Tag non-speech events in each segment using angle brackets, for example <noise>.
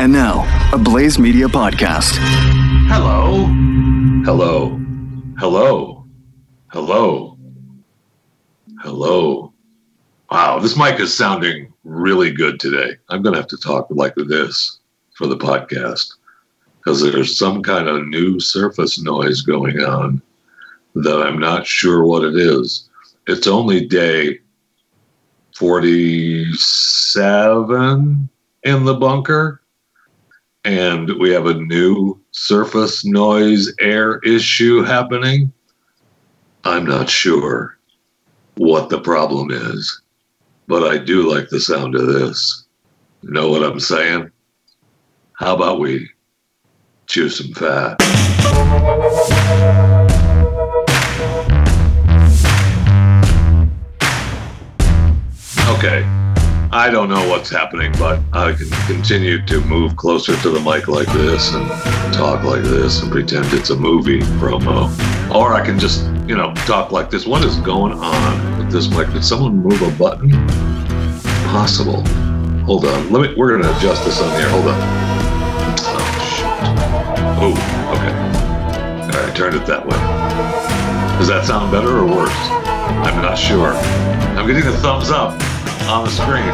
And now, a Blaze Media podcast. Hello. Hello. Hello. Hello. Hello. Wow, this mic is sounding really good today. I'm going to have to talk like this for the podcast because there's some kind of new surface noise going on that I'm not sure what it is. It's only day 47 in the bunker, and we have a new surface noise air issue happening. I'm not sure what the problem is, but I do like the sound of this. Know what I'm saying? How about we chew some fat? Okay. I don't know what's happening, but I can continue to move closer to the mic like this and talk like this and pretend it's a movie promo. Or I can just, you know, talk like this. What is going on with this mic? Did someone move a button? Possible. Hold on. Let me we're gonna adjust this on here. Hold on. Oh shit. Oh, okay. All right, turned it that way. Does that sound better or worse? I'm not sure. I'm getting a thumbs up on the screen.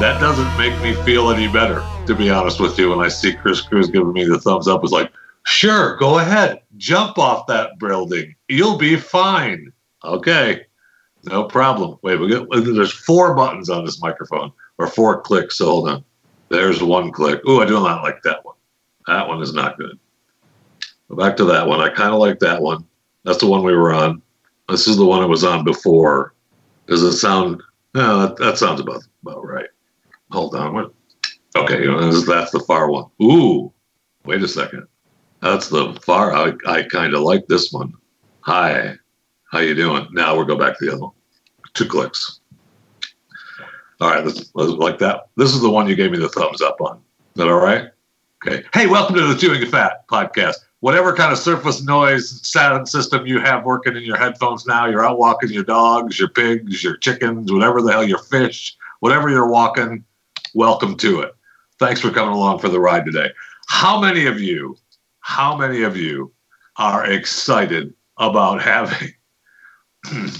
That doesn't make me feel any better, to be honest with you. When I see Chris Cruz giving me the thumbs up, it's like, sure, go ahead, jump off that building. You'll be fine. Okay, no problem. Wait, we there's four buttons on this microphone, or four clicks. So hold on. There's one click. Ooh, I do not like that one. That one is not good. Go back to that one. I kind of like that one. That's the one we were on. This is the one I was on before. Does it sound no, that, that sounds about about right. Hold on. What? Okay, that's the far one. Ooh, wait a second. That's the far. I, I kind of like this one. Hi, how you doing? Now we'll go back to the other one. Two clicks. All right, like that. This is the one you gave me the thumbs up on. Is that all right? Okay. Hey, welcome to the Chewing Fat podcast whatever kind of surface noise sound system you have working in your headphones now, you're out walking your dogs, your pigs, your chickens, whatever the hell, your fish, whatever you're walking, welcome to it. Thanks for coming along for the ride today. How many of you, how many of you are excited about having <clears throat>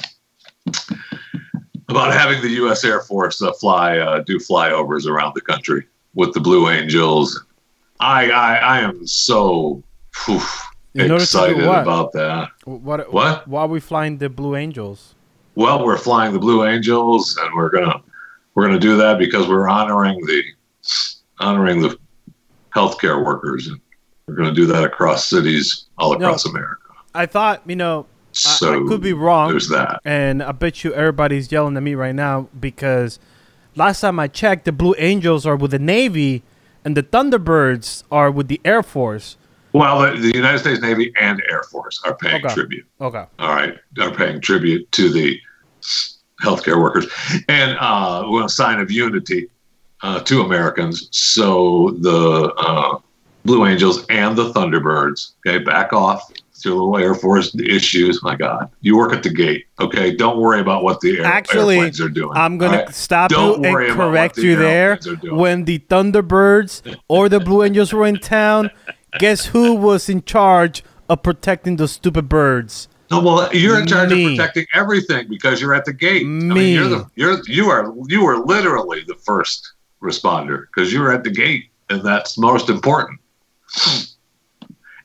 about having the U.S. Air Force uh, fly uh, do flyovers around the country with the Blue Angels? I I, I am so Whew, excited about that. What? What? Why are we flying the Blue Angels? Well, we're flying the Blue Angels, and we're gonna we're gonna do that because we're honoring the honoring the healthcare workers, and we're gonna do that across cities all across no, America. I thought, you know, so I, I could be wrong. There's that, and I bet you everybody's yelling at me right now because last time I checked, the Blue Angels are with the Navy, and the Thunderbirds are with the Air Force. Well, the, the, United States Navy and Air Force are paying okay. tribute. Okay. All right, are paying tribute to the healthcare workers, and uh, a sign of unity uh, to Americans. So the uh, Blue Angels and the Thunderbirds, okay, back off. Your little Air Force issues. My God, you work at the gate. Okay, don't worry about what the air, Actually, airplanes are doing. I'm gonna stop don't you and correct you there. When the Thunderbirds or the Blue Angels were in town, Guess who was in charge of protecting those stupid birds? No, well, you're in charge Me. of protecting everything because you're at the gate. Me. I mean, you're the you're you are you are literally the first responder because you're at the gate, and that's most important.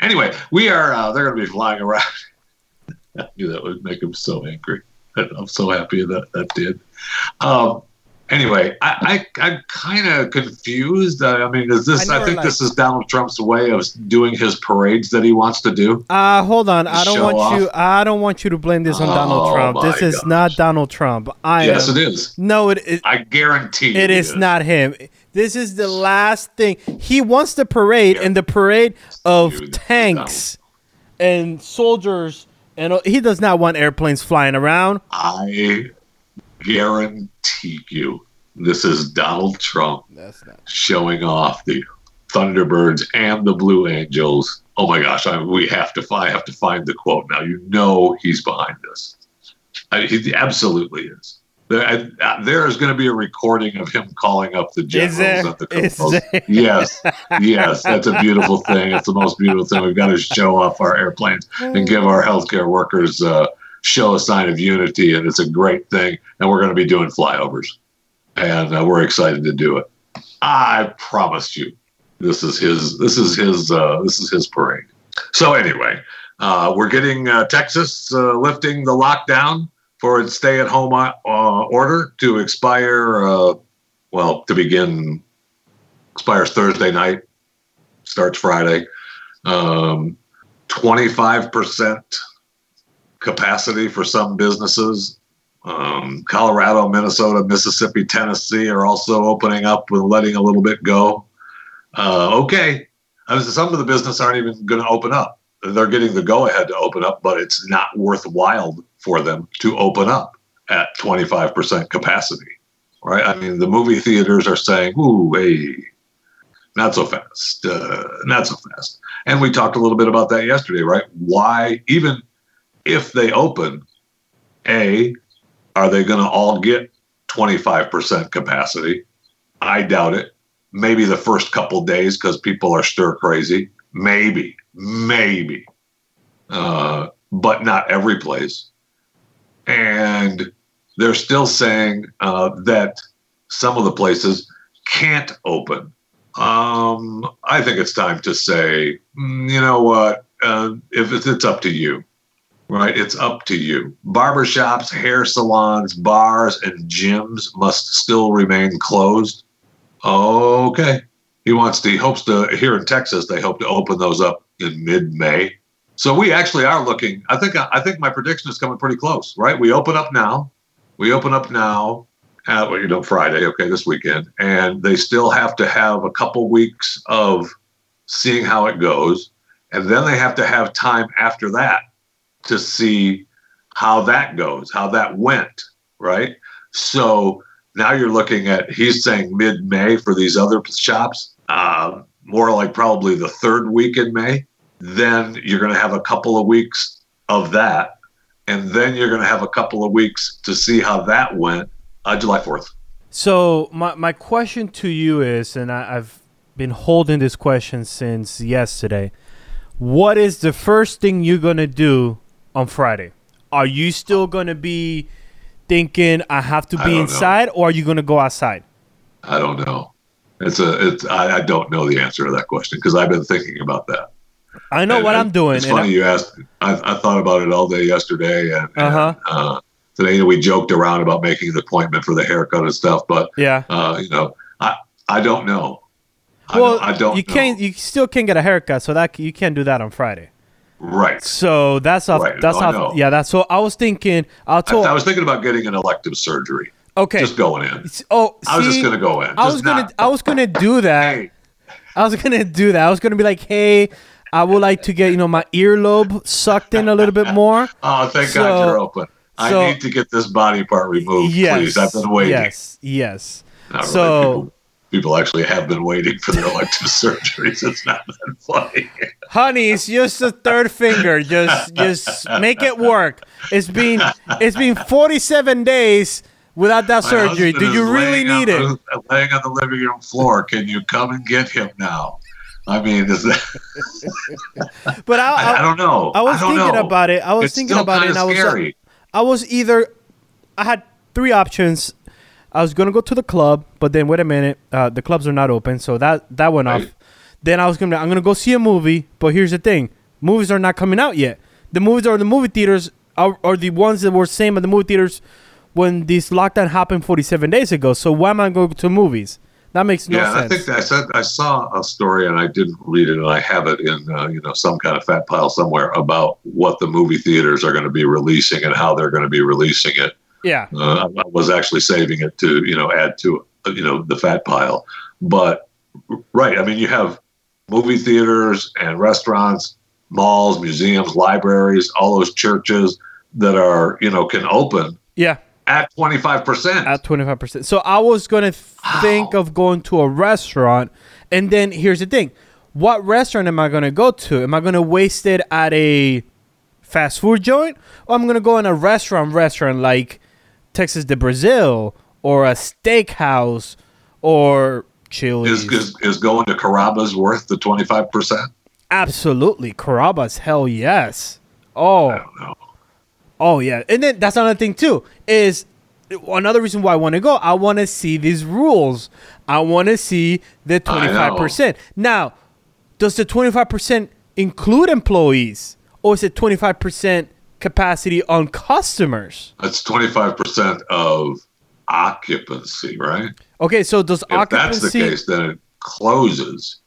Anyway, we are. Uh, they're going to be flying around. <laughs> I knew that would make them so angry. I'm so happy that that did. Um, anyway, I, I am kind of confused. I mean, is this? I, I think this is Donald Trump's way of doing his parades that he wants to do. Uh hold on. I don't want off. you. I don't want you to blame this on oh, Donald Trump. This is gosh. not Donald Trump. I yes, am, it is. No, it is. I guarantee it is, is, not him. This is the last thing he wants. The parade yeah. and the parade of Dude, tanks and soldiers. And he does not want airplanes flying around. I guarantee you this is Donald Trump showing off the Thunderbirds and the Blue Angels. Oh my gosh, I, we have to I have to find the quote now. You know he's behind this. I, he absolutely is. There, uh, there is going to be a recording of him calling up the generals there? at the Is Yes, yes, that's a beautiful thing. It's the most beautiful thing. We've got to show off our airplanes and give our healthcare workers uh, show a sign of unity, and it's a great thing. And we're going to be doing flyovers, and uh, we're excited to do it. I promise you, this is his. This is his. Uh, this is his parade. So anyway, uh, we're getting uh, Texas uh, lifting the lockdown for its stay-at-home uh, order to expire. Uh, well, to begin, expires Thursday night, starts Friday. Um, Twenty-five percent capacity for some businesses. Um, Colorado, Minnesota, Mississippi, Tennessee are also opening up with letting a little bit go. Uh, okay, I mean, some of the business aren't even going to open up. They're getting the go ahead to open up, but it's not worthwhile for them to open up at 25% capacity, right? I mean, the movie theaters are saying, ooh, hey, not so fast, uh, not so fast. And we talked a little bit about that yesterday, right? Why, even if they open, A, are they going to all get 25% capacity? I doubt it. Maybe the first couple days because people are stir crazy. Maybe, maybe, uh, but not every place. And they're still saying uh, that some of the places can't open. Um, I think it's time to say, mm, you know what? Uh, if it's, it's up to you, right? It's up to you. Barbershops, hair salons, bars, and gyms must still remain closed. Okay. He wants to, he hopes to, here in Texas, they hope to open those up in mid May. So we actually are looking, I think, I think my prediction is coming pretty close, right? We open up now. We open up now at, well, you know, Friday, okay, this weekend. And they still have to have a couple weeks of seeing how it goes. And then they have to have time after that to see how that goes, how that went, right? So now you're looking at, he's saying mid May for these other shops, uh, more like probably the third week in May. Then you're going to have a couple of weeks of that. And then you're going to have a couple of weeks to see how that went uh, July 4th. So, my, my question to you is, and I, I've been holding this question since yesterday. What is the first thing you're going to do on Friday? Are you still going to be thinking I have to be inside, or are you going to go outside? I don't know. It's a. It's. I, I don't know the answer to that question because I've been thinking about that. I know And- what and I'm doing. It's and funny I'm- you asked. I, I thought about it all day yesterday, and, and, Uh-huh. uh, today we joked around about making the appointment for the haircut and stuff. But yeah. uh, you know, I I don't know. I Well, don't, I don't you know. can't. You still can't get a haircut, so that you can't do that on Friday. Right. So that's off. Right. That's oh, I off. know. Yeah. That's so. I was thinking. I'll I. I was thinking about getting an elective surgery. okay. Just going in. oh, I was just gonna go in. I was gonna. not- I was gonna do <laughs> that. Hey, I was gonna do that. I was gonna be like, hey, I would like to get you know my earlobe sucked in a little bit more. <laughs> oh, thank So- God you're open. I so- need to get this body part removed, yes. please. I've been waiting. Yes. Yes. Not. So- people, people actually have been waiting for their elective <laughs> surgeries. It's not that funny. Honey, it's just a third finger. Just just make it work. It's been it's been 47 days without that My surgery. Do you really need it? on the- laying on the living room floor. Can you come and get him now? I mean, is that, <laughs> But I, I, I don't know. I was don't thinking know. about it. I was It's thinking about it, and I was scary. I was either I had three options. I was gonna go to the club, but then wait a minute, uh, the clubs are not open, so that that went Right. off. Then I was gonna I'm gonna go see a movie, but here's the thing: movies are not coming out yet. The movies are the movie theaters are, are the ones that were same at the movie theaters when this lockdown happened 47 days ago. So why am I going to go to movies? That makes no sense. yeah, I think I said I saw a story and I didn't read it, and I have it in uh, you know some kind of fat pile somewhere about what the movie theaters are going to be releasing and how they're going to be releasing it. Yeah, Uh, I was actually saving it to you know add to you know the fat pile, but right. I mean, you have movie theaters and restaurants, malls, museums, libraries, all those churches that are you know can open yeah. at twenty five percent. At 25%. So I was going to think of going to a restaurant. And then here's the thing what restaurant am I going to go to? Am I going to waste it at a fast food joint? Or I'm going to go in a restaurant, restaurant like Texas de Brazil or a steakhouse or Chili's. Is, is is going to Carrabba's worth the twenty five percent? Absolutely, Carrabba's. Hell yes. Oh, I don't know. oh yeah. And then that's another thing too. Is another reason why I want to go. I want to see these rules. I want to see the twenty five percent. Now, does the twenty five percent include employees, or is it twenty five percent capacity on customers? That's twenty five percent of occupancy, right? Okay, so does occupancy. If occupancy? that's the case, then it closes.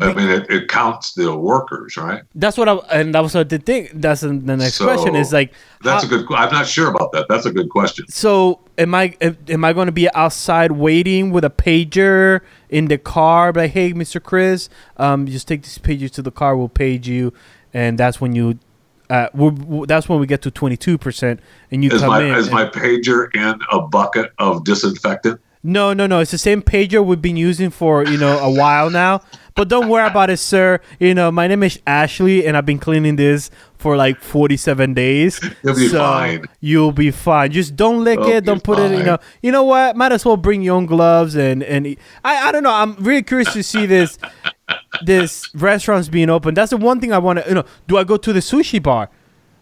I mean, it, it counts the workers, right? That's what I and that was what the thing. That's the next question is like That's how- a good. I'm not sure about that. That's a good question. So am I am I going to be outside waiting with a pager in the car? Like, hey, Mr. Chris, um, just take this pager to the car. We'll page you, and that's when you, uh, we're, we that's when we get to twenty two percent, and you Is come my in. is and- my pager in a bucket of disinfectant? no, no, no. It's the same pager we've been using for you know a while now. But don't worry about it, sir. You know, my name is Ashley, and I've been cleaning this for like forty-seven days. You'll be so fine. You'll be fine. Just don't lick You'll it. Don't put it. You fine. know. You know what? Might as well bring your own gloves and and I I don't know. I'm really curious to see this this restaurants being open. That's the one thing I want to. You know, do I go to the sushi bar?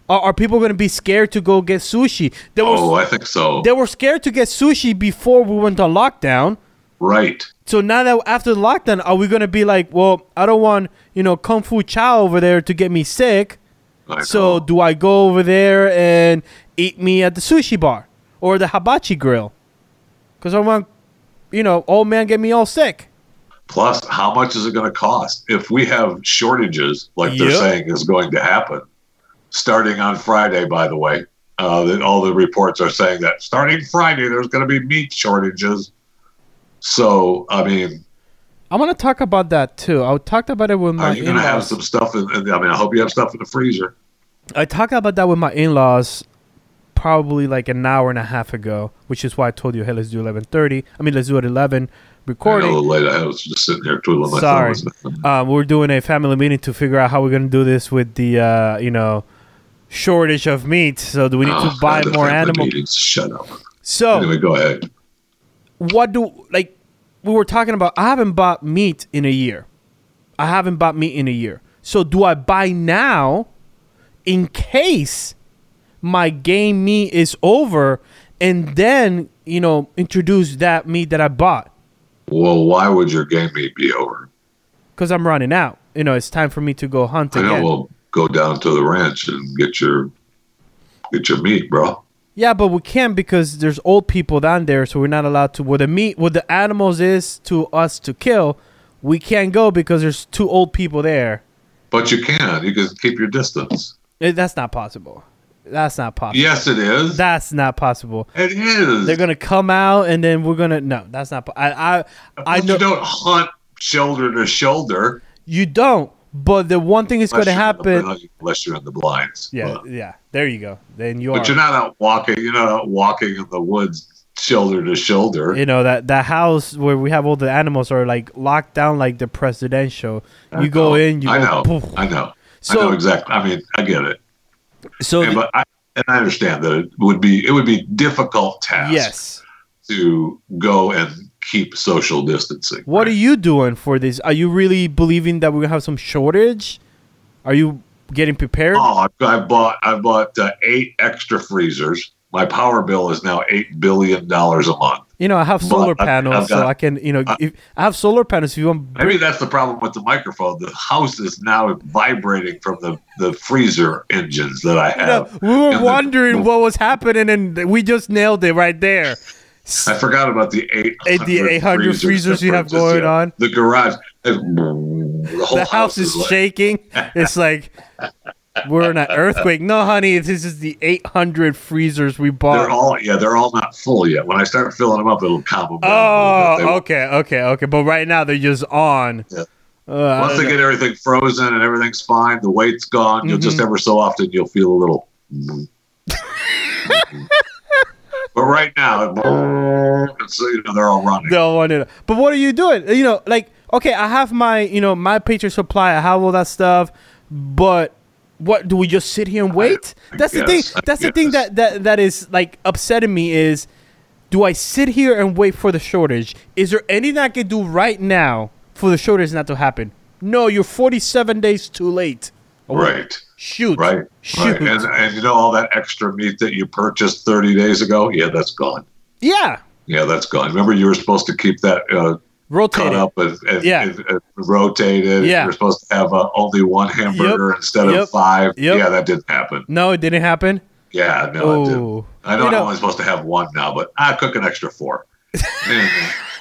Are, are people going to be scared to go get sushi? There was Oh, I think so. they were scared to get sushi before we went on lockdown. Right. So now that after the lockdown, are we gonna be like, well, I don't want you know kung fu chow over there to get me sick. So do I go over there and eat me at the sushi bar or the hibachi grill? Because I want, you know, old man get me all sick. Plus, how much is it going to cost if we have shortages like they're saying is going to happen? Starting on Friday, by the way, uh, that all the reports are saying that starting Friday there's going to be meat shortages. So, I mean, I want to talk about that too. I talked about it with my are you going to have some stuff? In, I mean, I hope you have stuff in the freezer. I talked about that with my in-laws probably like an hour and a half ago, which is why I told you, hey, let's do eleven thirty. I mean, let's do it eleven recording. know late. I was just sitting here twiddling my Sorry. thumbs. um, <laughs> we're doing a family meeting to figure out how we're gonna do this with the uh, you know shortage of meat. So do we need Oh, to buy more family animal? meetings. Shut up. So Anyway, go ahead. what do like we were talking about? I haven't bought meat in a year. I haven't bought meat in a year. So do I buy now in case my game meat is over, and then you know introduce that meat that I bought? Well, why would your game meet be over? Because I'm running out. You know, it's time for me to go hunt I know. again. Well, go down to the ranch and get your get your meat, bro. Yeah, but we can't because there's old people down there, so we're not allowed to. Where the meat, what the animals is to us to kill, we can't go because there's two old people there. But you can. You can keep your distance. Eh, That's not possible. That's not possible. Yes, it is. That's not possible. it is. They're gonna come out and then we're gonna no. That's not. po- I I I know you don't hunt shoulder to shoulder. you don't. But the one thing is unless gonna you're the- happen. unless you're in the blinds. Yeah, But, yeah. There you go. Then you but are. you're not out walking. You're not out walking in the woods shoulder to shoulder. you know that that house where we have all the animals are like locked down like the presidential. You go in, you I go, know. poof. I know. I know exactly. I mean, I get it. So And, but I, and I understand that it would be it would be difficult task yes. to go and keep social distancing. What are you doing for this? Are you really believing that we're gonna have some shortage? Are you getting prepared? Oh, I've, I've bought I've bought uh, eight extra freezers. My power bill is now eight billion dollars a month. You know, I have But solar I've- panels, I've so I can, you know, if I have solar panels. If you want, Maybe that's the problem with the microphone. The house is now vibrating from the, the freezer engines that I you know, have. we were in the- wondering what was happening, and we just nailed it right there. I forgot about the 800, the 800 freezers you have going yeah. on. The garage. The, whole The house is like- shaking. <laughs> It's like we're in an earthquake. No, honey, this is the 800 freezers we They're bought. all yeah. They're all not full yet. When I start filling them up, it'll down. Oh. They- okay, okay, okay. But right now they're just on. Yeah. Uh, Once they know. get everything frozen and everything's fine, the weight's gone. You'll just Mhm. ever so often you'll feel a little. <laughs> but right now, it's, you know, they're all running. Want it. But what are you doing? You know, like okay, I have my you know my Patriot supply. I have all that stuff, but what do we just sit here and wait? I that's the thing. guess, I That's the thing that, that that is like upsetting me is do I sit here and wait for the shortage? Is there anything I can do right now for the shortage not to happen? No, you're 47 days too late. Oh, Right. Shoot. Right. Shoot. Right. And, and you know all that extra meat that you purchased 30 days ago? Yeah, that's gone. yeah. Yeah, that's gone. Remember, you were supposed to keep that uh, Rotate cut up and, Yeah. and- and rotated. Yeah. You were supposed to have uh, only one hamburger instead Yep. of five. Yep. Yeah, that didn't happen. No, it didn't happen. Yeah, no, it Oh. didn't. I know You know- I'm only supposed to have one now, but I cook an extra four. <laughs>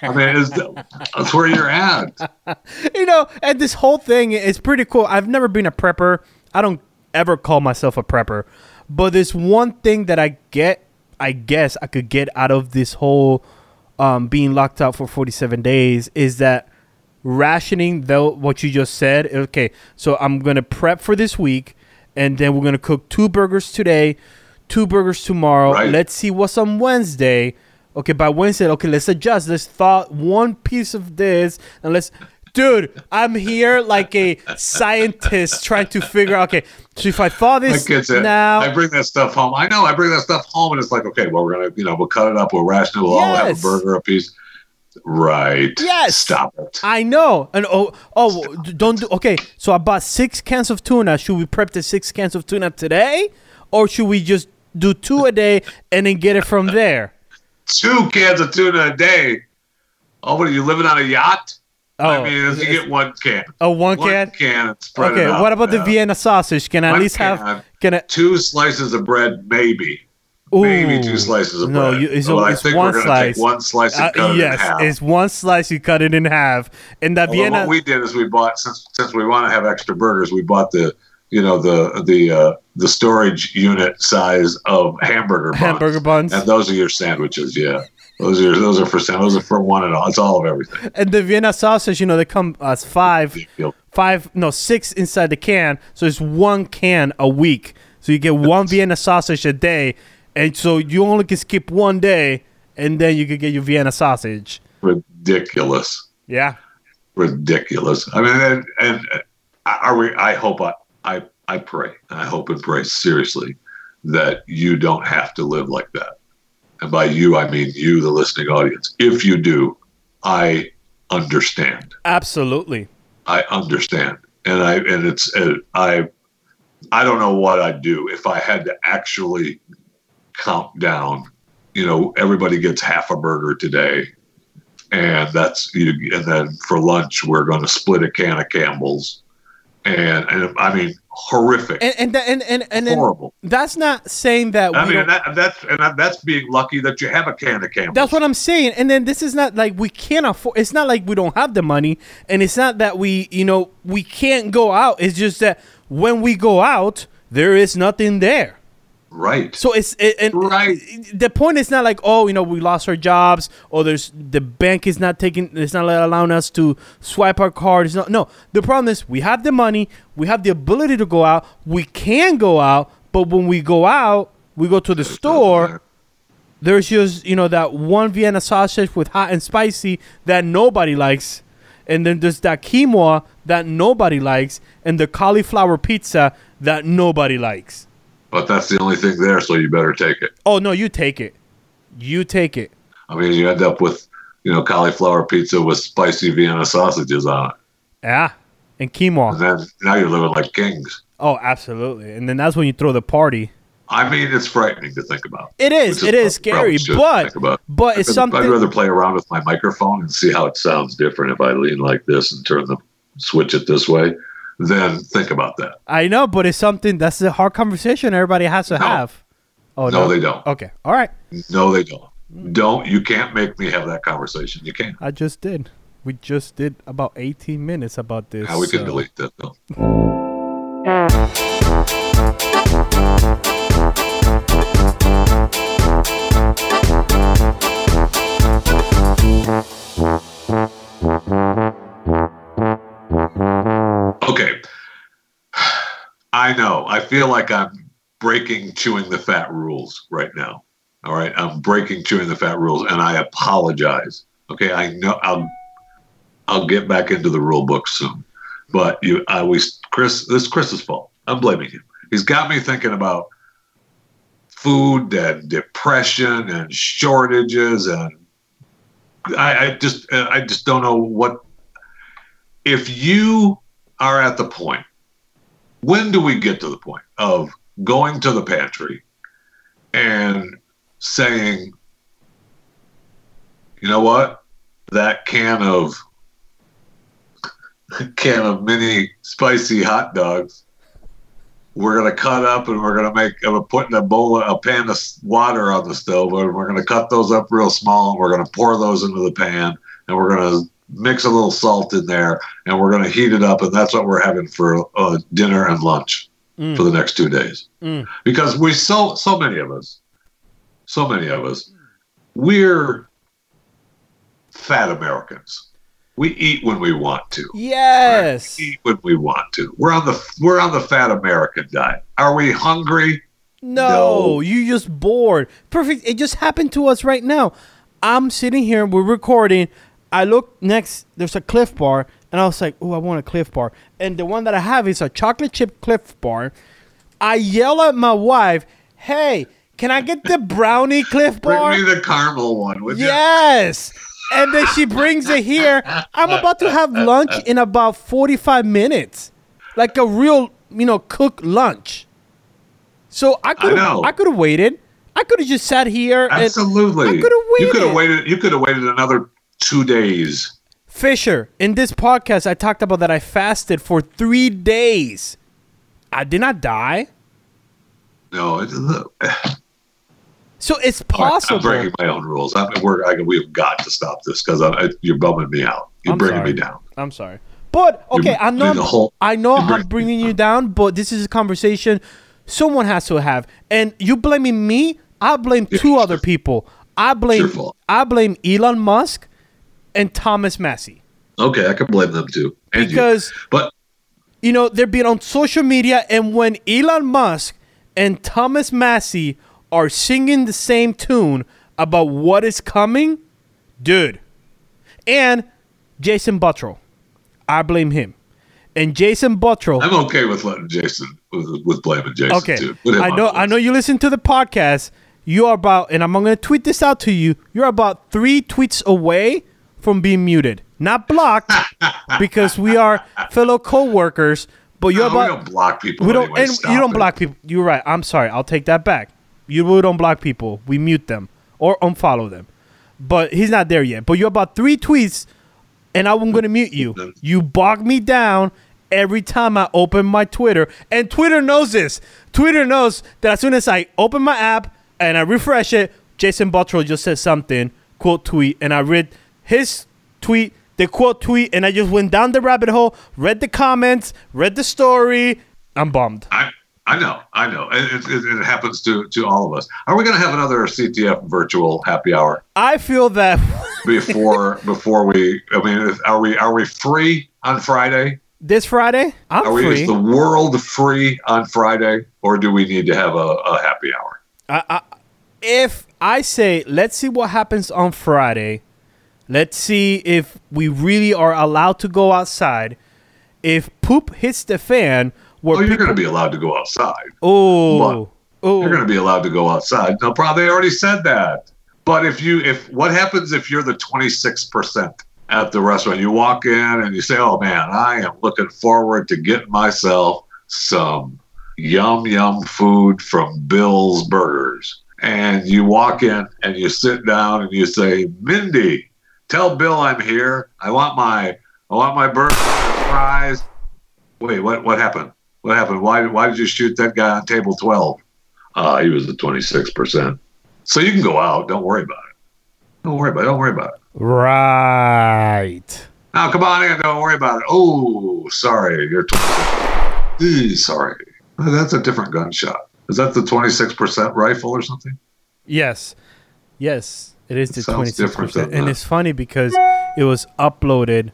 I mean, it's, that's where you're at. <laughs> you know, and this whole thing is pretty cool. I've never been a prepper. I don't ever call myself a prepper. But there's one thing that I get, I guess I could get out of this whole um, being locked out for 47 days is that rationing, though, what you just said. Okay, so I'm going to prep for this week, and then we're going to cook two burgers today, two burgers tomorrow. Right. Let's see what's on Wednesday. Okay, by Wednesday, okay, let's adjust. Let's thaw one piece of this, and let's. Dude, I'm here like a scientist trying to figure out. Okay, so if I thaw this now, I bring that stuff home. I know I bring that stuff home, and it's like, okay, well, we're gonna, you know, we'll cut it up, we'll ration it, we'll all have a burger a piece. Right. Yes. Stop it. I know. And oh, oh, d- don't do. Okay, so I bought six cans of tuna. Should we prep the six cans of tuna today, or should we just do two a day and then get it from there? <laughs> Two cans of tuna a day. Oh, what are you living on a yacht? I Oh, mean, if you get one can. oh, one One can. can spread Okay, it out. what about the Vienna sausage? Can I at One least have? can. Can I? Two slices of bread, maybe. Maybe two slices of No, bread. you- it's- I think one we're gonna take slice. one slice and Uh, cut it yes, half. it's one slice. You cut it in half, and the Although Vienna. what we did is we bought since since we want to have extra burgers, we bought the you know the the uh, the storage unit size of hamburger buns. Hamburger buns. and those are your sandwiches. Yeah, those are those are for those are for one and all. It's all of everything. and the Vienna sausage, you know, they come as five, five, no, six inside the can. So it's one can a week. So you get one Vienna sausage a day, and so you only can skip one day, and then you could get your Vienna sausage. Ridiculous, Yeah. ridiculous. I mean, and, and uh, are we? I hope I I I pray. I hope and pray seriously that you don't have to live like that. And by you, I mean you, the listening audience. If you do, I understand. Absolutely. I understand, and I and it's uh, I I don't know what I'd do if I had to actually count down. You know, everybody gets half a burger today, and that's you. And then for lunch, we're going to split a can of Campbell's, and and I mean horrific, And and and and, and horrible. that's not saying that I mean, that, that's and that's being lucky that you have a can of Campbell's. That's what I'm saying. And then this is not like we can't afford. It's not like we don't have the money, and it's not that we, you know, we can't go out. It's just that when we go out, there is nothing there. Right. So it's it, and Right. The point is not like oh, you know, we lost our jobs, or there's the bank is not taking, it's not allowing us to swipe our cards. It's. No, the problem is we have the money, we have the ability to go out, we can go out, but when we go out, we go to the store there's just you know that one Vienna sausage with hot and spicy that nobody likes, and then there's that quinoa that nobody likes, and the cauliflower pizza that nobody likes. But that's the only thing there, so you better take it. Oh no, you take it, you take it. I mean, you end up with, you know, cauliflower pizza with spicy Vienna sausages on it. Yeah, and And quinoa. then now you're living like kings. Oh, absolutely. And then that's when you throw the party. I mean, it's frightening to think about. It is. Which It is what we probably scary, but but it's I'd, something. I'd rather play around with my microphone and see how it sounds different if I lean like this and turn the switch it this way than think about that. I know, but it's something that's a hard conversation everybody has to No. have. Oh No, they don't. Okay. All right. No, they don't. Don't. You can't make me have that conversation. You can't. I just did. We just did about 18 minutes about this. How we can so- delete that though. <laughs> I know. I feel like I'm breaking chewing the fat rules right now. All right. I'm breaking chewing the fat rules and I apologize. Okay. I know I'll I'll get back into the rule book soon. But you I always Chris this is Chris's fault. I'm blaming him. he's got me thinking about food and depression and shortages and I, I just I just don't know what if you are at the point when do we get to the point of going to the pantry and saying you know what? That can of <laughs> can of mini spicy hot dogs we're to cut up and we're to make I'm putting a bowl a pan of water on the stove and we're to cut those up real small and we're to pour those into the pan and we're to mix a little salt in there and we're going to heat it up and that's what we're having for uh, dinner and lunch mm. for the next two days mm. because we so so many of us so many of us we're fat americans we eat when we want to. Yes. Right? We eat when we want to. We're on the we're on the fat American diet. Are we hungry? No, no. you just bored. Perfect. It just happened to us right now. I'm sitting here, we're recording. I look next, there's a Clif Bar, and I was like, oh, I want a Clif Bar. And the one that I have is a chocolate chip Clif Bar. I yell at my wife, hey, can I get the brownie <laughs> Clif Bar? Bring me the caramel one, would yes. and then she brings it here. I'm about to have lunch in about 45 minutes, like a real, you know, cooked lunch. So I could I, I could have waited. I could have just sat here. Absolutely. I could have waited. You could have waited. You could have waited another two days. Fisher, in this podcast, I talked about that I fasted for three days. I did not die. No, it, <sighs> so it's possible. I'm breaking my own rules. I'm, we're, I, we've got to stop this because you're bumming me out. You're I'm bringing sorry. me down. I'm sorry. But okay, I know whole, I know I'm bringing you down, but this is a conversation someone has to have. And you blaming me? I blame two other people. I blame I blame Elon Musk and Thomas Massie. Okay, I can blame them too. And because you. but you know they're being on social media, and when Elon Musk and Thomas Massie are singing the same tune about what is coming, dude. And Jason Buttrill, I blame him. And Jason Buttrill, I'm okay with letting Jason with, with blaming Jason. Okay, too. I know. I know you listen to the podcast. You are about, and I'm going to tweet this out to you. You're about three tweets away from being muted, not blocked, <laughs> because we are fellow co-workers. But you're no, about we don't block people. We don't, anyway. and you don't it. block people. You're right. I'm sorry. I'll take that back. You really don't block people. We mute them or unfollow them. But he's not there yet. But you're about three tweets, and I'm going to mute you. You bog me down every time I open my Twitter. And Twitter knows this. Twitter knows that as soon as I open my app and I refresh it, Jason Buttrill just said something, quote tweet, and I read his tweet, the quote tweet, and I just went down the rabbit hole, read the comments, read the story. I'm bummed. I, I know, I know. It, it, it, happens to, to all of us. Are we going to have another CTF virtual happy hour? I feel that <laughs> before before we. I mean, are we are we free on Friday? This Friday, I'm are we, free. Is the world free on Friday, or do we need to have a, a happy hour? I, I, if I say, let's see what happens on Friday. Let's see if we really are allowed to go outside. If poop hits the fan well, oh, you're going to be allowed to go outside. Oh, oh, you're going to be allowed to go outside. No problem. They already said that. But if you, if what happens if you're the 26 percent at the restaurant? You walk in and you say, "Oh man, I am looking forward to getting myself some yum yum food from Bill's Burgers." And you walk in and you sit down and you say, "Mindy, tell Bill I'm here. I want my, I want my burger prize. Wait, what? What happened? What happened? Why, why did you shoot that guy on table 12? Uh, he was the 26%. So you can go out. Don't worry about it. Don't worry about it. Don't worry about it. Right. Now, come on in. Don't worry about it. Oh, sorry. You're 26. sorry. That's a different gunshot. Is that the 26% rifle or something? Yes. Yes. It is the 26%. And it's funny because it was uploaded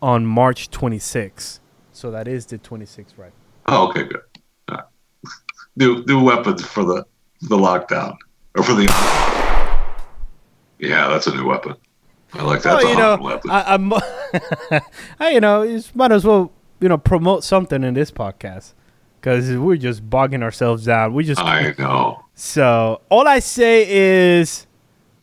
on March 26th. So that is the 26th right? Oh, okay, good. Right. New new weapons for the the lockdown or for the. Yeah, that's a new weapon. I like that. Well, you know, weapon. I, am <laughs> I, you know, you might as well you know promote something in this podcast. because we're just bogging ourselves down. We just I know. so all I say is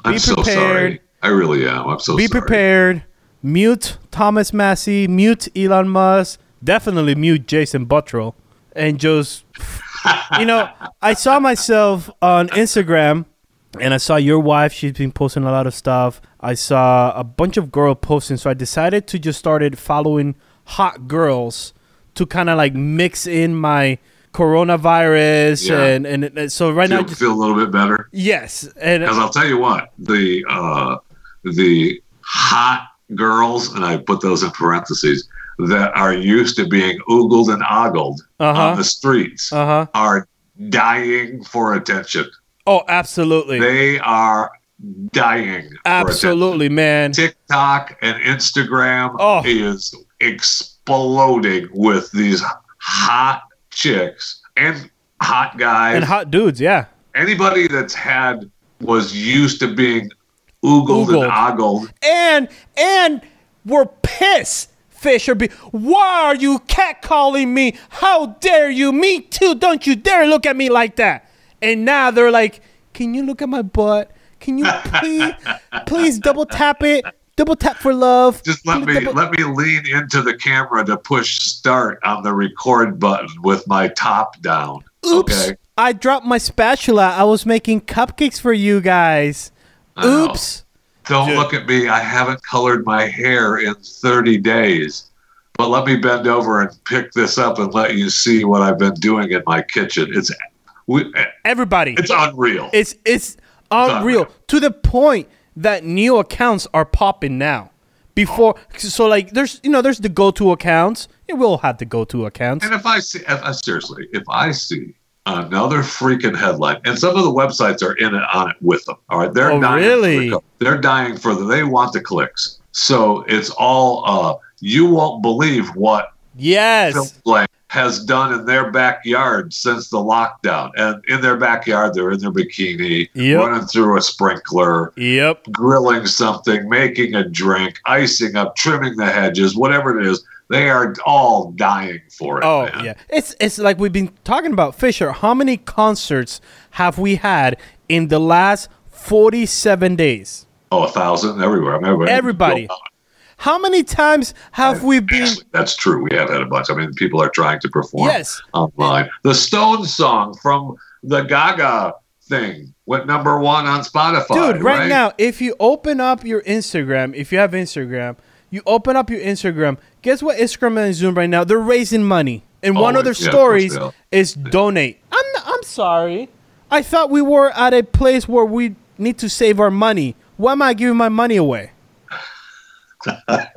I'm Be so prepared. sorry. I really am. I'm so be sorry. prepared. Mute Thomas Massie. Mute Elon Musk. Definitely mute Jason Buttrill. And just, you know, I saw myself on Instagram and I saw your wife. She's been posting a lot of stuff. I saw a bunch of girl posting. So I decided to just started following hot girls to kind of like mix in my coronavirus. Yeah. And, and, and so right now, Feel, just, feel a little bit better. yes. And Because I'll tell you what, the uh, the hot girls, and I put those in parentheses, that are used to being oogled and ogled Uh-huh. on the streets uh huh. are dying for attention. Oh, absolutely. They are dying. Absolutely, man. TikTok and Instagram Oh. is exploding with these hot chicks and hot guys. And hot dudes, yeah. Anybody that's had was used to being oogled, Oogled. and ogled. And and we're pissed. Fisher be why are you catcalling me? How dare you? Me too. Don't you dare look at me like that. And now they're like, Can you look at my butt? Can you <laughs> please please double tap it? Double tap for love. Just let me double- let me lean into the camera to push start on the record button with my top down. Oops. Okay. I dropped my spatula. I was making cupcakes for you guys. Oops. Don't Dude. look at me. I haven't colored my hair in 30 days. But let me bend over and pick this up and let you see what I've been doing in my kitchen. It's we, Everybody. it's unreal. It's it's unreal unreal. to the point that new accounts are popping now. Before, so like, there's you know, there's the go-to accounts. It will have the go-to accounts. And if I see, if, uh, seriously, if I see another freaking headline, and some of the websites are in it on it with them. All right, they're Oh, dying. really? For the, they're dying for the. They want the clicks. So it's all. uh You won't believe what Yes, Blank has done in their backyard since the lockdown. And in their backyard, they're in their bikini, Yep. running through a sprinkler, yep, grilling something, making a drink, icing up, trimming the hedges, whatever it is. They are all dying for it. oh man. yeah. It's it's like we've been talking about Fisher. How many concerts have we had in the last forty-seven days? Oh, a thousand everywhere. I mean, everybody. Everybody. How many times have we been? That's true. We have had a bunch. I mean, people are trying to perform Yes. online. The Stone song from the Gaga thing went number one on Spotify. Dude, right, now, if you open up your Instagram, if you have Instagram, you open up your Instagram. Guess what Instagram is Zoom right now? They're raising money. And one of their yeah, stories is donate. I'm I'm sorry. I thought we were at a place where we need to save our money. Why am I giving my money away? <laughs>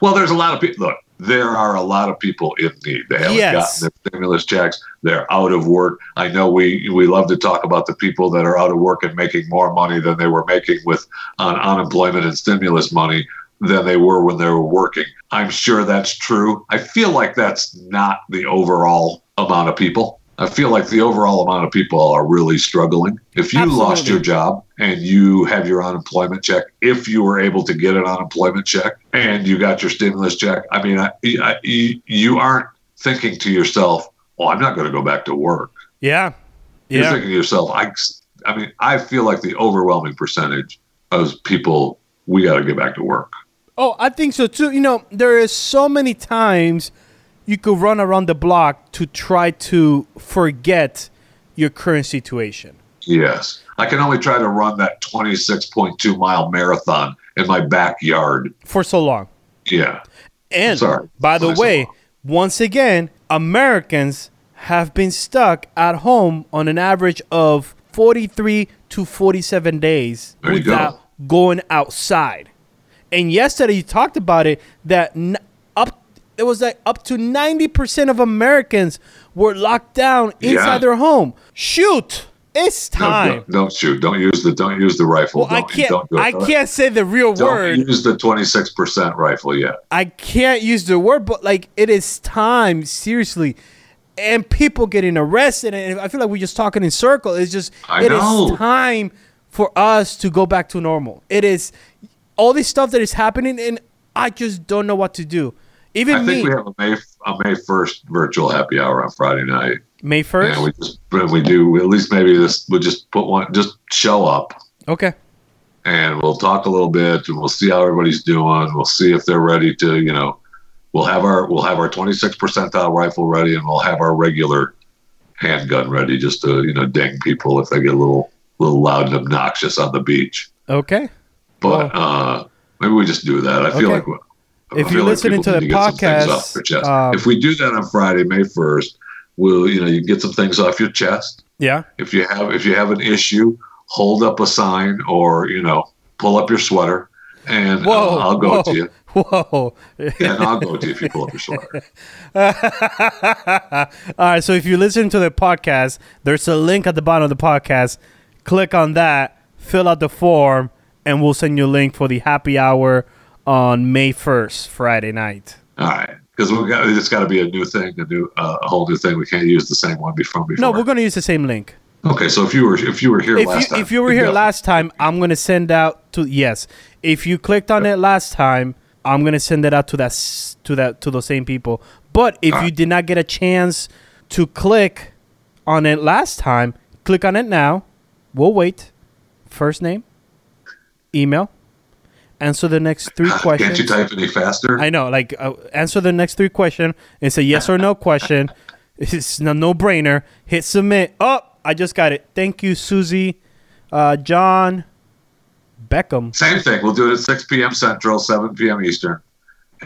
Well, there's a lot of people. Look, there are a lot of people in need. They haven't Yes. gotten their stimulus checks. They're out of work. I know we we love to talk about the people that are out of work and making more money than they were making with on unemployment and stimulus money than they were when they were working. I'm sure that's true. I feel like that's not the overall amount of people. I feel like the overall amount of people are really struggling. If you lost your job and you have your unemployment check, if you were able to get an unemployment check and you got your stimulus check, I mean, I, I, you, aren't thinking to yourself, "Oh, I'm not going to go back to work." Yeah. You're thinking to yourself, "I, I mean, I feel like the overwhelming percentage of people we got to get back to work." Oh, I think so too. You know, there is so many times you could run around the block to try to forget your current situation. Yes, I can only try to run that 26.2 mile marathon in my backyard. for so long. Yeah, And Sorry. by the so way, long. once again, Americans have been stuck at home on an average of 43 to 47 days There you go. without going outside. And yesterday you talked about it that n- it was like up to 90% of Americans were locked down inside Yeah. their home. Shoot, it's No, time. don't, don't shoot. Don't use the don't use the rifle. well, I don't, can't Don't do. I can't say the real Don't word. use the 26% rifle yet. I can't use the word, but like it is time, seriously. And people getting arrested, and I feel like we're just talking in circle. It's just I it is know. time for us to go back to normal. It is all this stuff that is happening, and I just don't know what to do. Even I think me, we have a May a May first virtual happy hour on Friday night. May first. And we just we do at least maybe this we'll just put one just show up okay. and we'll talk a little bit and we'll see how everybody's doing. We'll see if they're ready to, you know, we'll have our we'll have our 26 percentile rifle ready and we'll have our regular handgun ready just to, you know, ding people if they get a little little loud and obnoxious on the beach. Okay. But uh maybe we just do that. I feel Okay. like we- If you're listening to the get some things podcast, off their chest. um, if we do that on Friday, May 1st, we'll, you know, you get some things off your chest Yeah. if you have if you have an issue, hold up a sign or you know pull up your sweater, and uh, I'll go whoa, to you. Whoa. <laughs> And I'll go to you if you pull up your sweater. <laughs> All right. So if you listen to the podcast, there's a link at the bottom of the podcast. Click on that, fill out the form, and we'll send you a link for the happy hour on May 1st, Friday night. All right, because we got it's got to be a new thing, a new uh, a whole new thing. We can't use the same one before. before. No, we're going to use the same link. okay. So if you were if you were here If last you, time, if you were here last time, I'm going to send out to yes. If you clicked on it last time, I'm going to send it out to that to that to those same people. But if you Alright. did not get a chance to click on it last time, click on it now. We'll wait. First name, email, answer the next three questions. can't you type any faster? I know, like uh, answer the next three question. It's a yes or no question. <laughs> It's a no brainer. Hit submit. Oh, I just got it. Thank you, Susie, uh, John, Beckham. Same thing. We'll do it at 6 p.m. Central, 7 p.m. Eastern.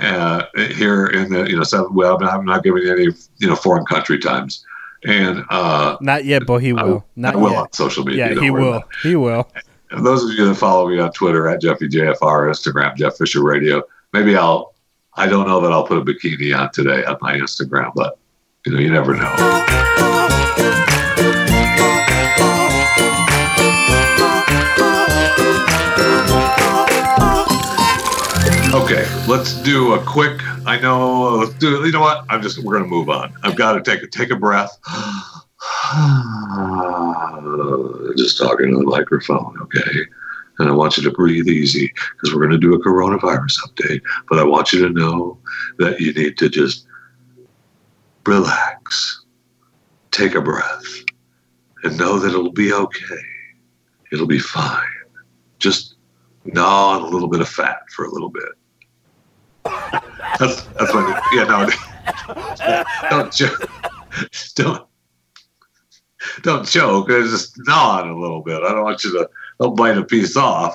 Uh, here in the you know seven. Well, I'm not giving any you know foreign country times, and uh, Not yet, but he I, will. Not I will yet. on social media. Yeah, he will. He will. And those of you that follow me on Twitter at Jeffy JFR, Instagram Jeff Fisher Radio, maybe I'll. I don't know that I'll put a bikini on today on my Instagram, but you know, you never know. Okay, let's do a quick. I know. Let's do. You know what? I'm just. We're gonna move on. I've got to take a take a breath. <sighs> just talking to the microphone, okay? And I want you to breathe easy because we're going to do a coronavirus update. But I want you to know that you need to just relax, take a breath, and know that it'll be okay. It'll be fine. Just gnaw on a little bit of fat for a little bit. <laughs> That's that's what. Yeah, no. <laughs> Don't. Don't don't choke. Just gnaw on it a little bit. I don't want you to don't bite a piece off.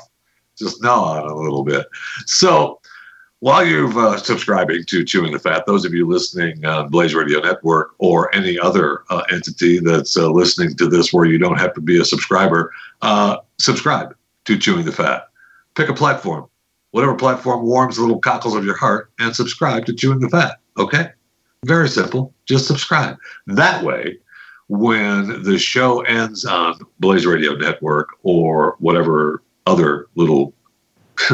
Just gnaw on it a little bit. So while you're uh, subscribing to Chewing the Fat, those of you listening on Blaze Radio Network or any other uh, entity that's uh, listening to this where you don't have to be a subscriber, uh, subscribe to Chewing the Fat. Pick a platform, whatever platform warms the little cockles of your heart, and subscribe to Chewing the Fat. Okay? Very simple. Just subscribe. That way, when the show ends on Blaze Radio Network or whatever other little <laughs>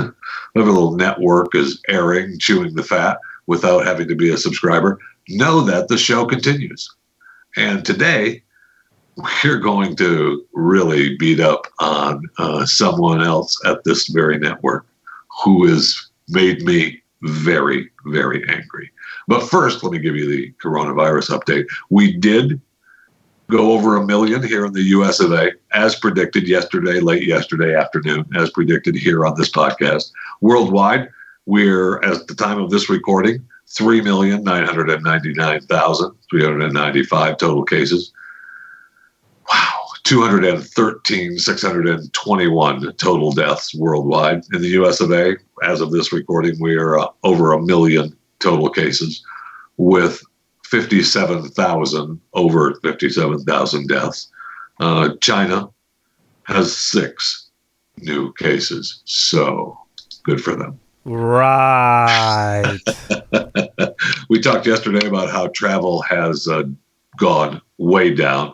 whatever little network is airing chewing the fat without having to be a subscriber, know that the show continues. And today we're going to really beat up on uh, someone else at this very network who has made me very, very angry. But first, let me give you the coronavirus update. We did go over a million here in the US of A, as predicted yesterday, late yesterday afternoon, as predicted here on this podcast. Worldwide, we're at the time of this recording, 3,999,395 total cases. Wow, 213,621 total deaths worldwide. In the US of A, as of this recording, we are uh, over a million total cases with 57,000, over 57,000 deaths. Uh, China has six new cases. So good for them. Right. <laughs> we talked yesterday about how travel has uh, gone way down.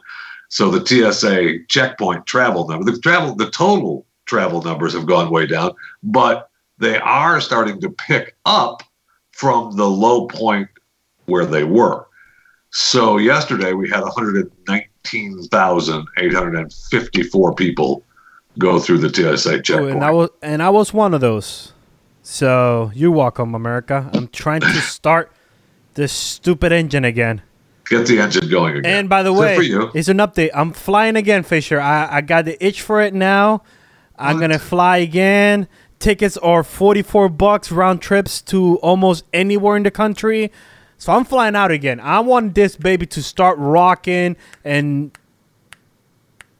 So the TSA checkpoint travel number, the travel, the total travel numbers have gone way down, but they are starting to pick up from the low point where they were. So yesterday we had 119,854 people go through the TSA checkpoint. and I was and I was one of those. So you're welcome, America. I'm trying to <laughs> start This stupid engine again. Get the engine going again. And by the way, for you. it's an update. I'm flying again, Fisher. I, I got the itch for it now. I'm What? gonna fly again. Tickets are 44 bucks round trips to almost anywhere in the country. So I'm flying out again. I want this baby to start rocking and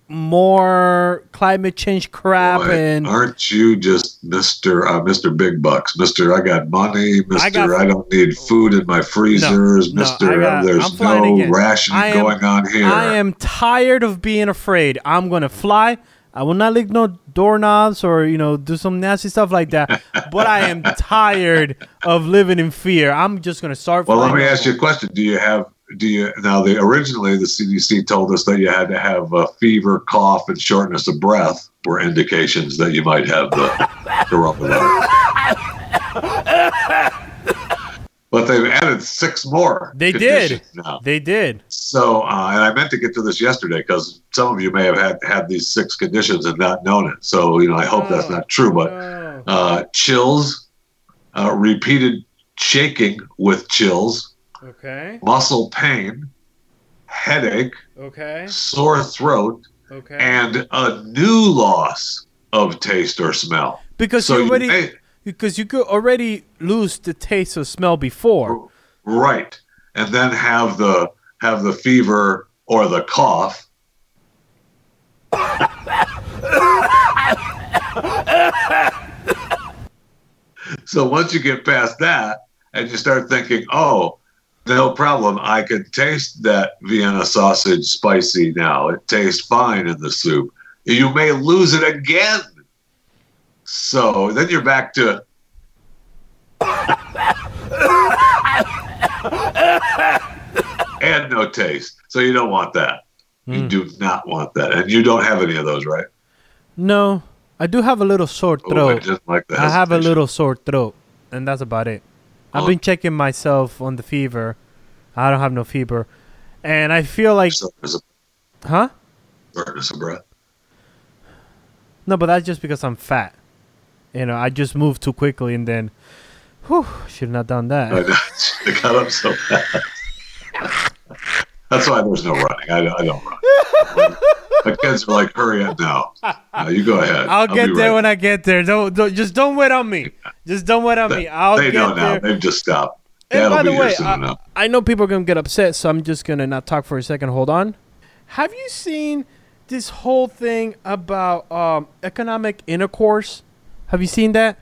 more climate change crap Boy, and aren't you just Mister uh, Mister Big Bucks, Mister? I got money, Mister. I, got- don't need food in my freezers, no. I got- there's no again. rationing am- going on here. I am tired of being afraid. I'm gonna fly. I will not lick no doorknobs or you know do some nasty stuff like that. but I am tired of living in fear. I'm just gonna start. Well, let me ask you a question. Do you have do you now? The originally the CDC told us that you had to have a fever, cough, and shortness of breath were indications that you might have the coronavirus. <laughs> but they've added six more. They did. Now. They did. So, uh, and I meant to get to this yesterday because some of you may have had had these six conditions and not known it. So, you know, I hope that's not true. But Oh. uh, chills, uh, repeated shaking with chills, Okay. muscle pain, headache, Okay. sore throat, Okay. and a new loss of taste or smell. because So you you may, because you could already lose the taste or smell before. right, and then have the have the fever or the cough. so once you get past that and you start thinking, oh, no problem, I can taste that Vienna sausage spicy now. It tastes fine in the soup. You may lose it again. So then you're back to and no taste. So you don't want that. Hmm. You do not want that. And you don't have any of those, right? No, I do have a little sore Oh, I throat. just like the I have a little sore throat, and that's about it. I've Oh. been checking myself on the fever. I don't have no fever, and I feel like, huh? shortness of breath. No, but that's just because I'm fat. You know, I just moved too quickly, and then, whew, should not done I, that. I got up so fast. That's why there's no running. I, I don't run. My kids are like, hurry up now. No, you go ahead. I'll get there right when I get there. Don't, don't just don't wait on me. Just don't wait on me. I'll they get know now. there. They've just stopped. And That'll by the way, I. I know people are gonna get upset, so I'm just gonna not talk for a second. Hold on. Have you seen this whole thing about um, economic intercourse? Have you seen that?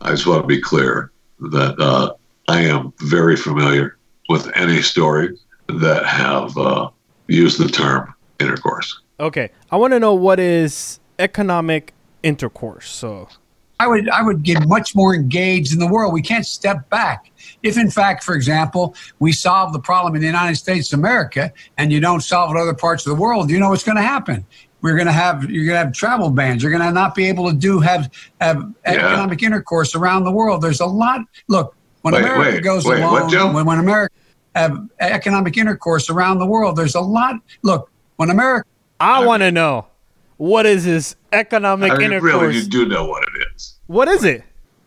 I just want to be clear that uh, I am very familiar with any story that have uh, used the term intercourse. Okay, I want to know what is economic intercourse. So, I would I would get much more engaged in the world. We can't step back. If in fact, for example, we solve the problem in the United States of America and you don't solve it in other parts of the world, you know what's going to happen. We're going to have you're going to have travel bans. You're going to not be able to do have have economic intercourse around the world. There's a lot. Look, when Wait, America wait, goes wait, alone, Joe? when when America have economic intercourse around the world, there's a lot. Look, when America I want to know what is this economic I mean, intercourse? really, you do know what it is. what is it?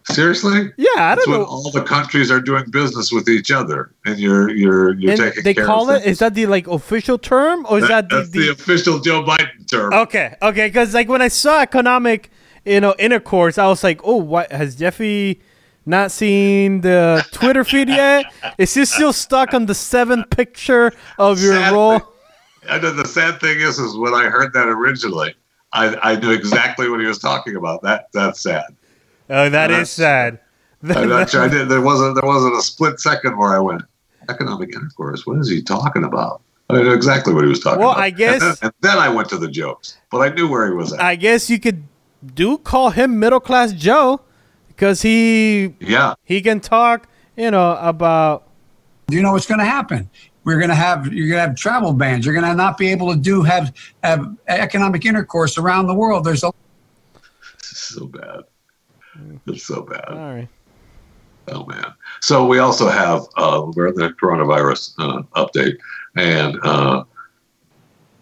Seriously? Yeah, I That's don't when know. all the countries are doing business with each other, and you're you're you're And taking they care call of it. Is that the like official term, or is that, that's the, the, official Joe Biden term. Okay, okay, because like when I saw economic, you know, intercourse, I was like, oh, what has Jeffy not seen the Twitter feed yet? Is he still stuck on the seventh picture of your Sad role? thing- And then the sad thing is, is when I heard that originally, I, I knew exactly what he was talking about. That that's sad. Oh, that Uh, is sad. I'm not sure I did. There wasn't there wasn't a split second where I went economic intercourse. What is he talking about? I knew exactly what he was talking Well, about. Well, I guess- and <laughs> then, and then I went to the jokes, but I knew where he was at. I guess you could do call him middle class Joe because he yeah, he can talk, you know, about Do you know what's going to happen? We're going to have you're going to have travel bans. You're going to not be able to do have have economic intercourse around the world. There's a it's so bad. <laughs> It's so bad. all right. Oh man! So we also have uh, we're in the coronavirus uh, update, and uh,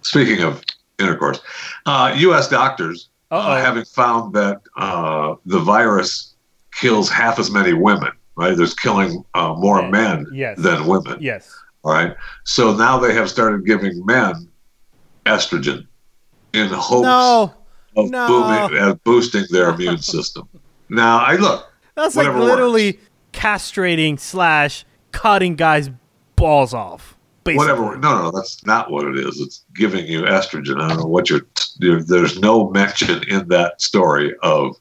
speaking of intercourse, uh, U.S. doctors uh, having found that uh, the virus kills half as many women right? There's killing uh, more men Yes. than women. Yes. All right. So now they have started giving men estrogen in hopes No. of no. booming, uh, boosting their immune system. Now, I look. That's like literally works. castrating slash cutting guys' balls off. Basically. Whatever. No, no, that's not what it is. It's giving you estrogen. I don't know what you're. you're there's no mention in that story of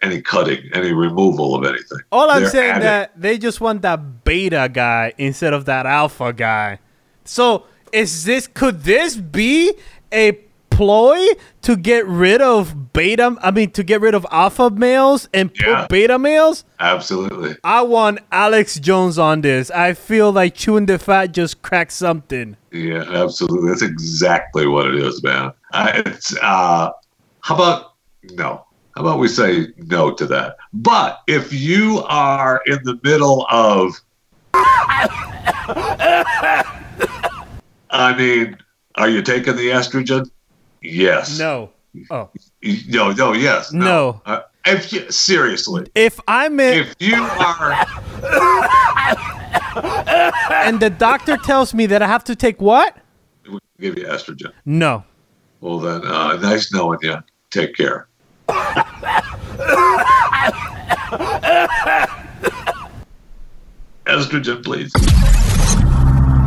any cutting, any removal of anything. All I'm They're saying adding- that they just want that beta guy instead of that alpha guy. So is this could this be a ploy to get rid of beta I mean to get rid of alpha males and Yeah. put beta males? Absolutely. I want Alex Jones on this. I feel like chewing the fat just cracked something. Yeah, absolutely. That's exactly what it is, man. I, it's uh, how about no? How about we say no to that? But if you are in the middle of, <laughs> I mean, are you taking the estrogen? Yes. No. Oh. No. No. Yes. No. Uh, if you, seriously, If I'm in if you are, <laughs> and the doctor tells me that I have to take what? we give you estrogen. No. Well, then, uh, nice knowing you. Take care. <laughs> Estrogen, please.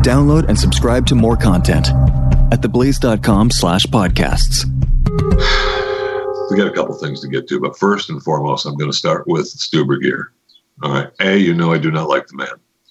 Download and subscribe to more content at theblaze.com slash podcasts. We got a couple things to get to, but first and foremost, I'm going to start with Stu Burguiere. All right. A, you know I do not like the man.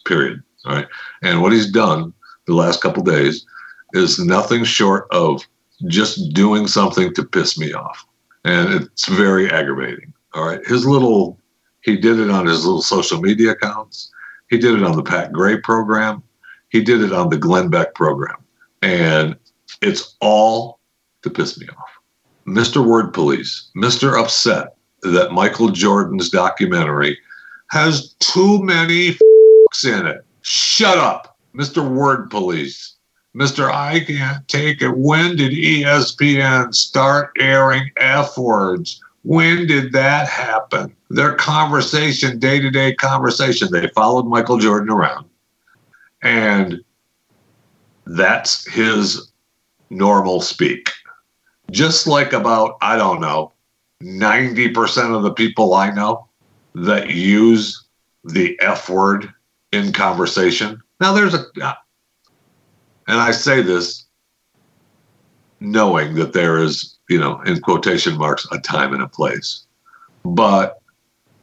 Period. All right. And what he's done the last couple days is nothing short of just doing something to piss me off. And it's very aggravating. All right. His little he did it on his little social media accounts. He did it on the Pat Gray program. He did it on the Glenn Beck program. And it's all to piss me off. Mr. Word Police, Mr. Upset that Michael Jordan's documentary has too many f***s in it. Shut up, Mr. Word Police. Mr. I can't take it. When did ESPN start airing F words? When did that happen? Their conversation, day to day conversation, they followed Michael Jordan around. And that's his normal speak. Just like about, I don't know, 90% of the people I know that use the F word in conversation. Now, there's a, and I say this knowing that there is, you know, in quotation marks, a time and a place. But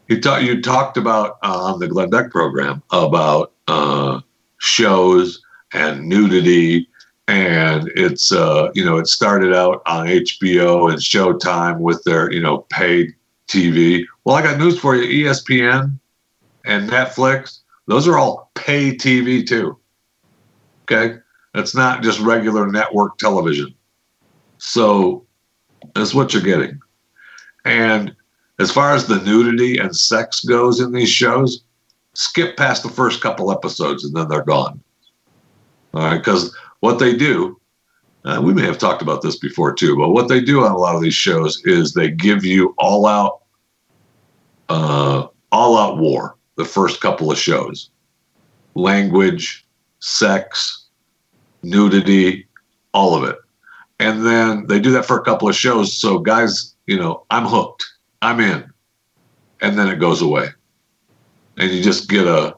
you, ta- you talked about uh, on the Glenn Beck program about uh, shows and nudity and it's uh, you know it started out on HBO and Showtime with their you know paid TV. Well, I got news for you: ESPN and Netflix, those are all pay TV too. Okay, that's not just regular network television. So that's what you're getting. And as far as the nudity and sex goes in these shows, skip past the first couple episodes and then they're gone. All right, because what they do, uh, we may have talked about this before too, but what they do on a lot of these shows is they give you all out, uh, all out war. The first couple of shows, language, sex, nudity, all of it, and then they do that for a couple of shows. So guys, you know, I'm hooked, I'm in, and then it goes away, and you just get a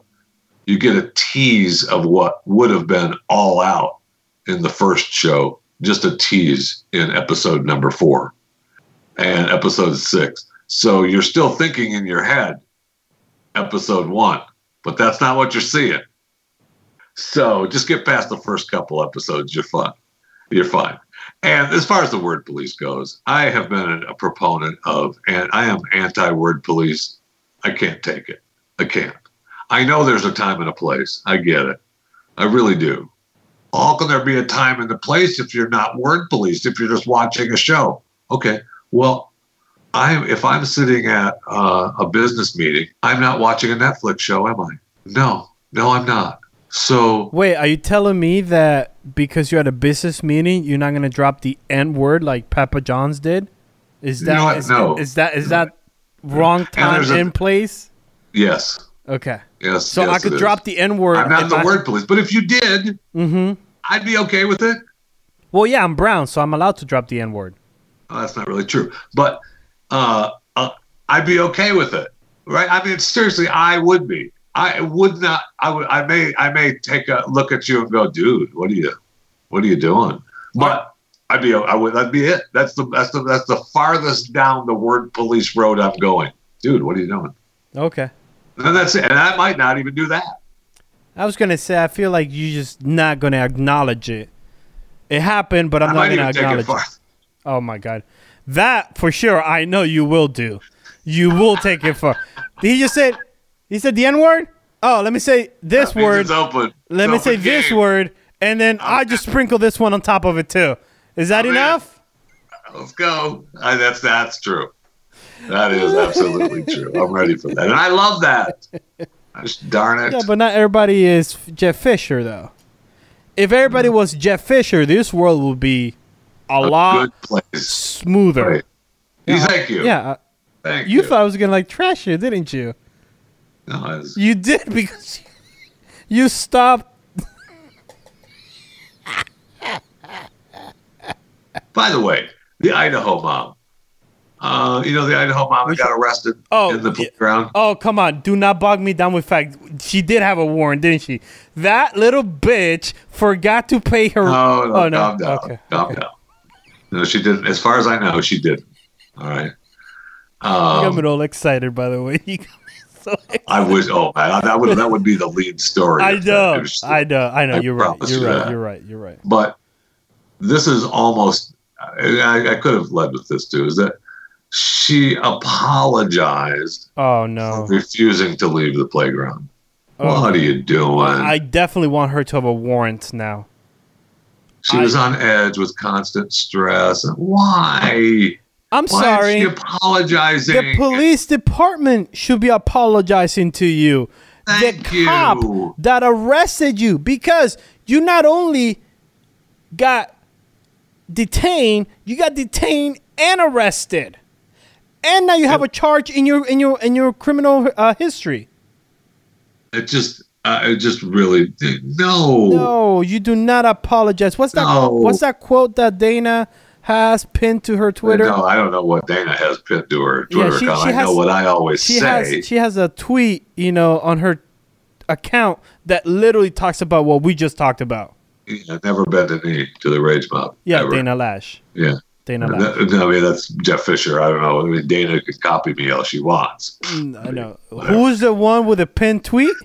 you get a tease of what would have been all out in the first show, just a tease in episode number four and episode six. So you're still thinking in your head, episode one, but that's not what you're seeing. So just get past the first couple episodes. You're fine. You're fine. And as far as the word police goes, I have been a proponent of, and I am anti word police. I can't take it. I can't. I know there's a time and a place. I get it. I really do. How can there be a time and a place if you're not word police, if you're just watching a show? Okay, well, I'm if I'm sitting at uh, a business meeting, I'm not watching a Netflix show, am I? No, no, I'm not. So Wait, are you telling me that because you're at a business meeting, you're not gonna drop the N word like Papa John's did? Is You that know what? is, No. is that is that wrong time there's a- and place? yes, Okay. Yes. So yes, I could drop the N word. I'm not the my- word police, but if you did, Mm-hmm. I'd be okay with it. Well, yeah, I'm brown, so I'm allowed to drop the N word. Well, that's not really true, but uh, uh, I'd be okay with it, right? I mean, seriously, I would be. I would not. I would. I may. I may take a look at you and go, dude, what are you, what are you doing? But I'd be. I would. That'd be it. That's the. That's the. That's the farthest down the word police road I'm going, dude. What are you doing? Okay. And that's it. And I might not even do that. I was gonna say I feel like you're just not gonna acknowledge it. It happened, but I'm I not gonna it acknowledge far. it. Oh my god, that for sure. I know you will do. You will take it. Did he just said. He said the N word. Oh, let me say this word. Let me say open this word, and then I just sprinkle this one on top of it too. Is that I'm in. enough? Let's go. I, that's that's true. That is absolutely true. I'm ready for that, and I love that. Gosh, darn it! Yeah, but not everybody is Jeff Fisher though. If everybody Mm. was Jeff Fisher, this world would be a, a lot smoother. Right. Yeah, Thank you. Yeah, Thank you you. thought I was gonna like trash you, didn't you? No, it's- You did because <laughs> you stopped. By the way, the Idaho mom. Uh, you know the Idaho mom that got arrested Oh, in the playground. Oh come on! Do not bog me down with facts. She did have a warrant, didn't she? That little bitch forgot to pay her. No, no, oh no! calm down. Okay. Calm okay. down. No, she didn't. As far as I know, she didn't. All right. Um, me all excited, by the way. <laughs> You got me so. I wish. Oh man, that would that would be the lead story. <laughs> I know. I know. I know. I You're right. You're you right. that. You're right. You're right. but this is almost I, I could have led with this too is that she apologized Oh no. refusing to leave the playground Oh. what are you doing I definitely want her to have a warrant now. she I- was on edge with constant stress why I'm why sorry. she apologizing The police department should be apologizing to you. Thank the cop you. that arrested you because you not only got detained, you got detained and arrested. And now you have a charge in your in your in your criminal uh, history. it just uh, it just really no No, you do not apologize. What's that? No. What's that quote that Dana has pinned to her Twitter? No, I don't know what Dana has pinned to her Twitter she- account. she I know what I always she say. has she has a tweet, you know, on her account that literally talks about what we just talked about. Never bent a knee to the rage mob. Yeah, ever. Dana Loesch. Yeah. Dana Loesch. No, I mean that's Jeff Fisher. I don't know. I mean Dana could copy me all she wants. Mm, I know. Who's the one with a pinned tweet?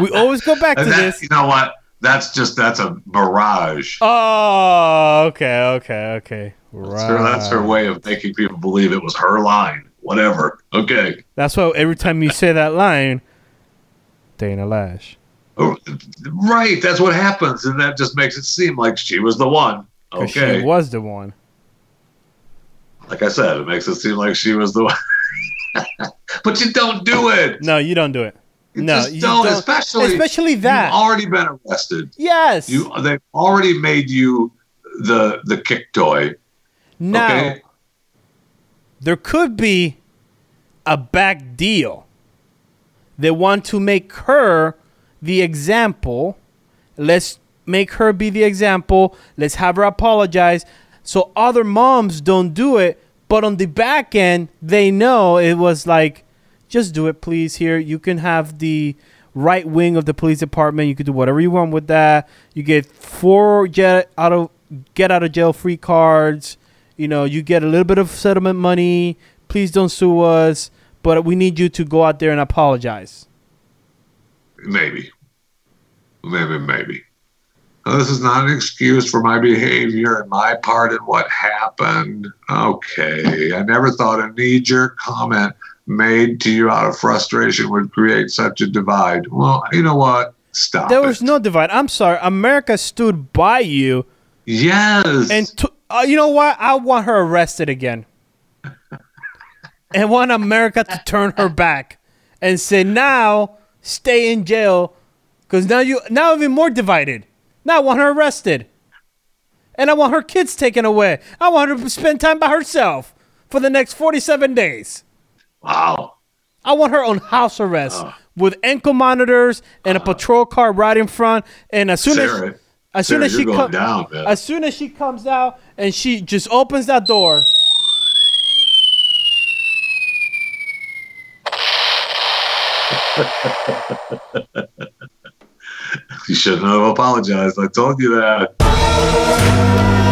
we always go back to that, this. you know what? That's just that's a mirage. Oh, okay, okay, okay. Right. That's, her, that's her way of making people believe it was her line. Whatever. Okay. That's why every time you say that line, Dana Loesch. Oh, Right. That's what happens, and that just makes it seem like she was the one. Okay. She was the one. Like I said, it makes it seem like she was the one. <laughs> but you don't do it. No, you don't do it. You no, just you don't, don't. especially Especially that. You've already been arrested. Yes. You they've already made you the the kick toy. now, Okay. there could be a back deal. They want to make her the example. Let's make her be the example. Let's have her apologize so other moms don't do it. But on the back end, they know it was like, just do it, please. Here, you can have the right wing of the police department. You can do whatever you want with that. You get four get out of get out of jail free cards. You know, you get a little bit of settlement money. Please don't sue us, but we need you to go out there and apologize. Maybe. Maybe, maybe. Now, this is not an excuse for my behavior and my part in what happened. Okay. I never thought a knee jerk comment made to you out of frustration would create such a divide. Well, you know what? Stop. There was it. no divide. I'm sorry. America stood by you, Yes. and to, uh, you know what? I want her arrested again, <laughs> and want America to turn her back and say, "Now stay in jail," because now you now even more divided. Now I want her arrested, and I want her kids taken away. I want her to spend time by herself for the next 47 days. wow. I want her on house arrest Oh. with ankle monitors and a patrol car right in front. And as soon Sarah, as as soon as she comes down, man. as soon as she comes out and she just opens that door. <laughs> you shouldn't have apologized. I told you that.